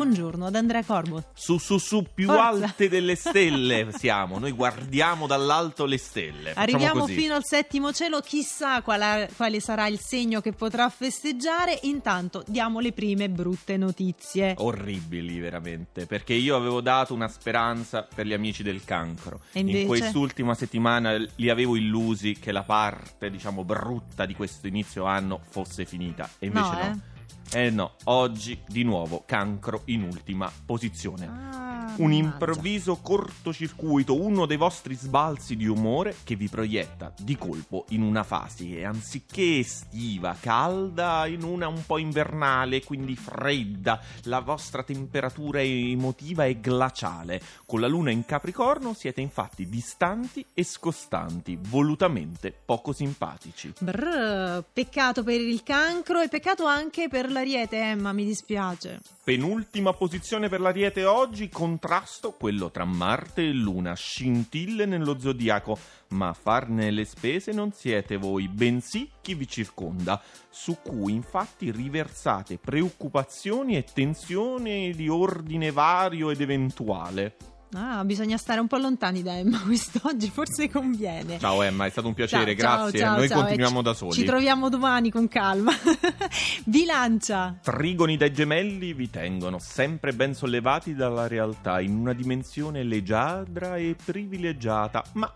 Buongiorno ad Andrea Corbo. Su, su, su, più Forza. alte delle stelle siamo. Noi guardiamo dall'alto le stelle. Facciamo Arriviamo così. fino al settimo cielo, chissà quala- quale sarà il segno che potrà festeggiare. Intanto diamo le prime brutte notizie. Orribili, veramente. Perché io avevo dato una speranza per gli amici del cancro. E invece? In quest'ultima settimana li avevo illusi che la parte, diciamo, brutta di questo inizio anno fosse finita. E invece No, no. eh? Eh no, oggi di nuovo cancro in ultima posizione. Ah, Un improvviso cortocircuito, uno dei vostri sbalzi di umore che vi proietta di colpo in una fase anziché estiva, calda, in una un po' invernale, quindi fredda. La vostra temperatura emotiva è glaciale. Con la luna in Capricorno siete infatti distanti e scostanti, volutamente poco simpatici. Brr, peccato per il cancro e peccato anche per l'ariete, Emma, mi dispiace. Penultima posizione per l'Ariete oggi, contrasto quello tra Marte e Luna, scintille nello zodiaco, ma a farne le spese non siete voi, bensì chi vi circonda, su cui infatti riversate preoccupazioni e tensioni di ordine vario ed eventuale. Ah, bisogna stare un po' lontani da Emma quest'oggi, forse conviene. Ciao Emma, è stato un piacere, Ciao, grazie. ciao, Noi ciao, continuiamo da soli. Ci troviamo domani con calma. Bilancia. Trigoni dai gemelli vi tengono sempre ben sollevati dalla realtà in una dimensione leggiadra e privilegiata, ma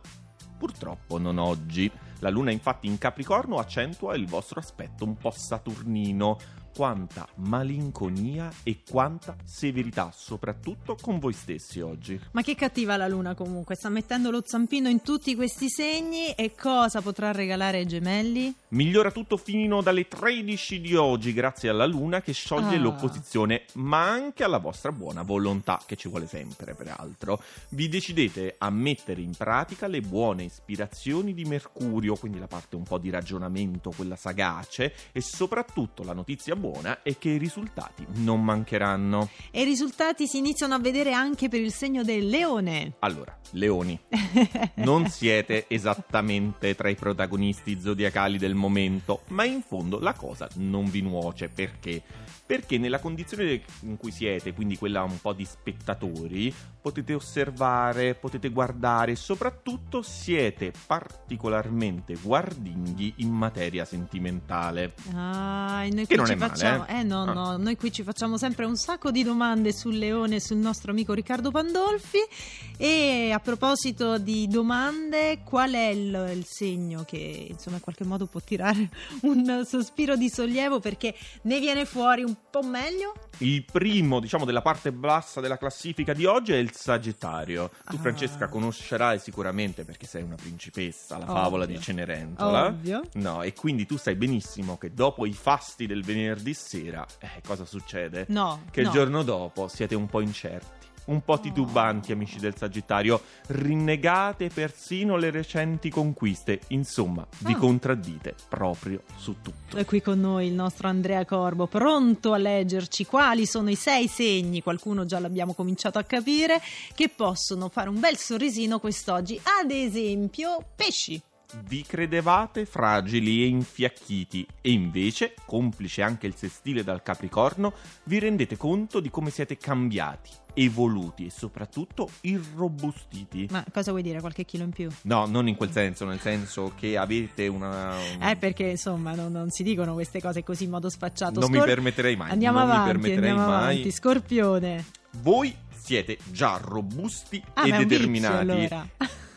purtroppo non oggi. La luna infatti in Capricorno accentua il vostro aspetto un po' saturnino. Quanta malinconia e quanta severità, soprattutto con voi stessi oggi. Ma che cattiva la luna comunque, sta mettendo lo zampino in tutti questi segni e cosa potrà regalare ai gemelli? Migliora tutto fino dalle 13 di oggi grazie alla luna che scioglie Ah. l'opposizione, ma anche alla vostra buona volontà, che ci vuole sempre peraltro. Vi decidete a mettere in pratica le buone ispirazioni di Mercurio, quindi la parte un po' di ragionamento, quella sagace, e soprattutto la notizia buona è che i risultati non mancheranno. E i risultati si iniziano a vedere anche per il segno del leone. Allora, leoni, non siete esattamente tra i protagonisti zodiacali del momento, ma in fondo la cosa non vi nuoce perché? Perché nella condizione in cui siete, quindi quella un po' di spettatori, potete osservare, potete guardare e soprattutto siete particolarmente guardinghi in materia sentimentale. Ah, e noi Che non è facciamo, eh? no, Ah. no, noi qui ci facciamo sempre un sacco di domande sul leone sul nostro amico Riccardo Pandolfi. E a proposito di domande, qual è il, il segno che insomma in qualche modo può tirare un sospiro di sollievo perché ne viene fuori un po' meglio? Il primo, diciamo, della parte bassa della classifica di oggi è il Sagittario. Tu, Ah. Francesca, conoscerai sicuramente perché sei una principessa, la Ovvio. favola di Cenerentola. Ovvio. No, e quindi tu sai benissimo che dopo i fasti del venerdì sera, eh, cosa succede? No, Che no. il giorno dopo siete un po' incerti. Un po' titubanti, amici del Sagittario, rinnegate persino le recenti conquiste. Insomma, vi Ah. contraddite proprio su tutto. È qui con noi il nostro Andrea Corbo, pronto a leggerci quali sono i sei segni, qualcuno già l'abbiamo cominciato a capire, che possono fare un bel sorrisino quest'oggi. Ad esempio, pesci. Vi credevate fragili e infiacchiti e invece, complice anche il sestile dal Capricorno, vi rendete conto di come siete cambiati, evoluti e soprattutto irrobustiti. Ma cosa vuoi dire? Qualche chilo in più? No, non in quel senso, nel senso che avete una... Eh, perché insomma non, non si dicono queste cose così in modo sfacciato. Non mi Scor- permetterei mai. Andiamo non mi avanti, permetterei andiamo mai. avanti. Scorpione. Voi siete già robusti Ah, e un vizio, determinati. allora.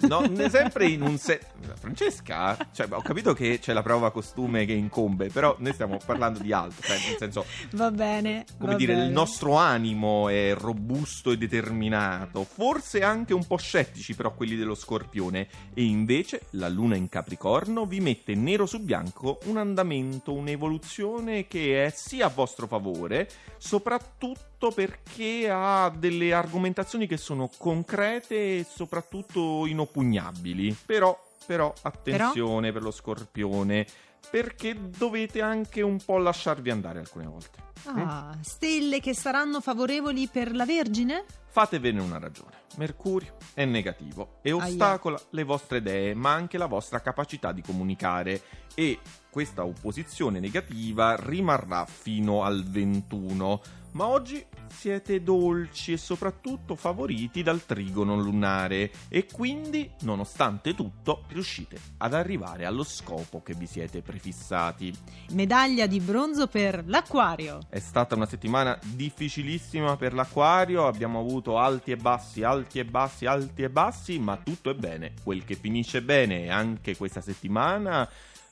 No, sempre in un se... Francesca, cioè, ho capito che c'è la prova costume che incombe, però noi stiamo parlando di altro, cioè, nel senso, Va bene. come va dire, bene. il nostro animo è robusto e determinato, forse anche un po' scettici però quelli dello Scorpione, e invece la luna in Capricorno vi mette nero su bianco un andamento, un'evoluzione che è sì a vostro favore, soprattutto perché ha delle argomentazioni che sono concrete e soprattutto inoppugnabili. Però, però attenzione per lo Scorpione perché dovete anche un po' lasciarvi andare alcune volte. Ah, stelle che saranno favorevoli per la Vergine? Fatevene una ragione. Mercurio è negativo e ostacola Aia. le vostre idee, ma anche la vostra capacità di comunicare e questa opposizione negativa rimarrà fino al 21 ma oggi siete dolci e soprattutto favoriti dal trigono lunare e quindi, nonostante tutto, riuscite ad arrivare allo scopo che vi siete prefissati. Medaglia di bronzo per l'acquario. È stata una settimana difficilissima per l'acquario, abbiamo avuto alti e bassi, alti e bassi, alti e bassi, ma tutto è bene. Quel che finisce bene anche questa settimana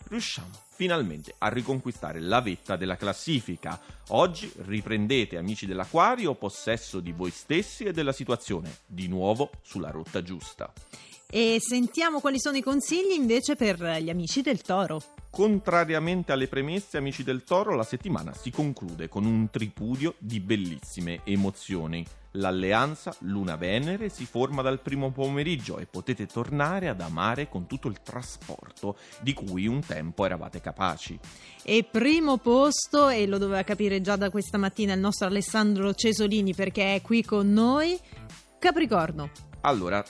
riusciamo finalmente a riconquistare la vetta della classifica. Oggi riprendete, amici dell'Aquario, possesso di voi stessi e della situazione, di nuovo sulla rotta giusta. E sentiamo quali sono i consigli invece per gli amici del Toro. Contrariamente alle premesse, amici del Toro, la settimana si conclude con un tripudio di bellissime emozioni. L'alleanza Luna-Venere si forma dal primo pomeriggio e potete tornare ad amare con tutto il trasporto di cui un tempo eravate capaci. E primo posto, e lo doveva capire già da questa mattina il nostro Alessandro Cesolini perché è qui con noi, Capricorno. Allora,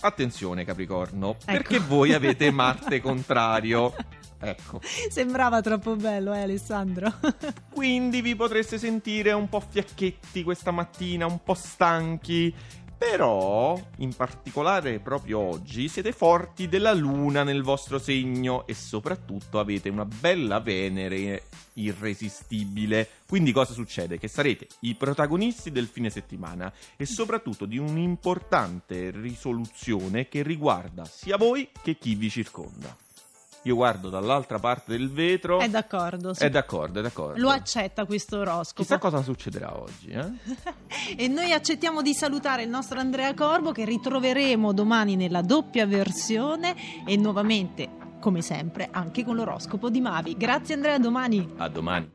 attenzione Capricorno, ecco. perché voi avete Marte contrario. Ecco. Sembrava troppo bello, eh, Alessandro? Quindi vi potreste sentire un po' fiacchetti questa mattina, un po' stanchi. Però, in particolare proprio oggi, siete forti della luna nel vostro segno e soprattutto avete una bella Venere irresistibile. Quindi cosa succede? Che sarete i protagonisti del fine settimana e soprattutto di un'importante risoluzione che riguarda sia voi che chi vi circonda io guardo dall'altra parte del vetro. È d'accordo. Sì. È d'accordo, è d'accordo. Lo accetta questo oroscopo. Chissà cosa succederà oggi. Eh? e noi accettiamo di salutare il nostro Andrea Corbo che ritroveremo domani nella doppia versione e nuovamente, come sempre, anche con l'oroscopo di Mavi. Grazie Andrea, a domani. A domani.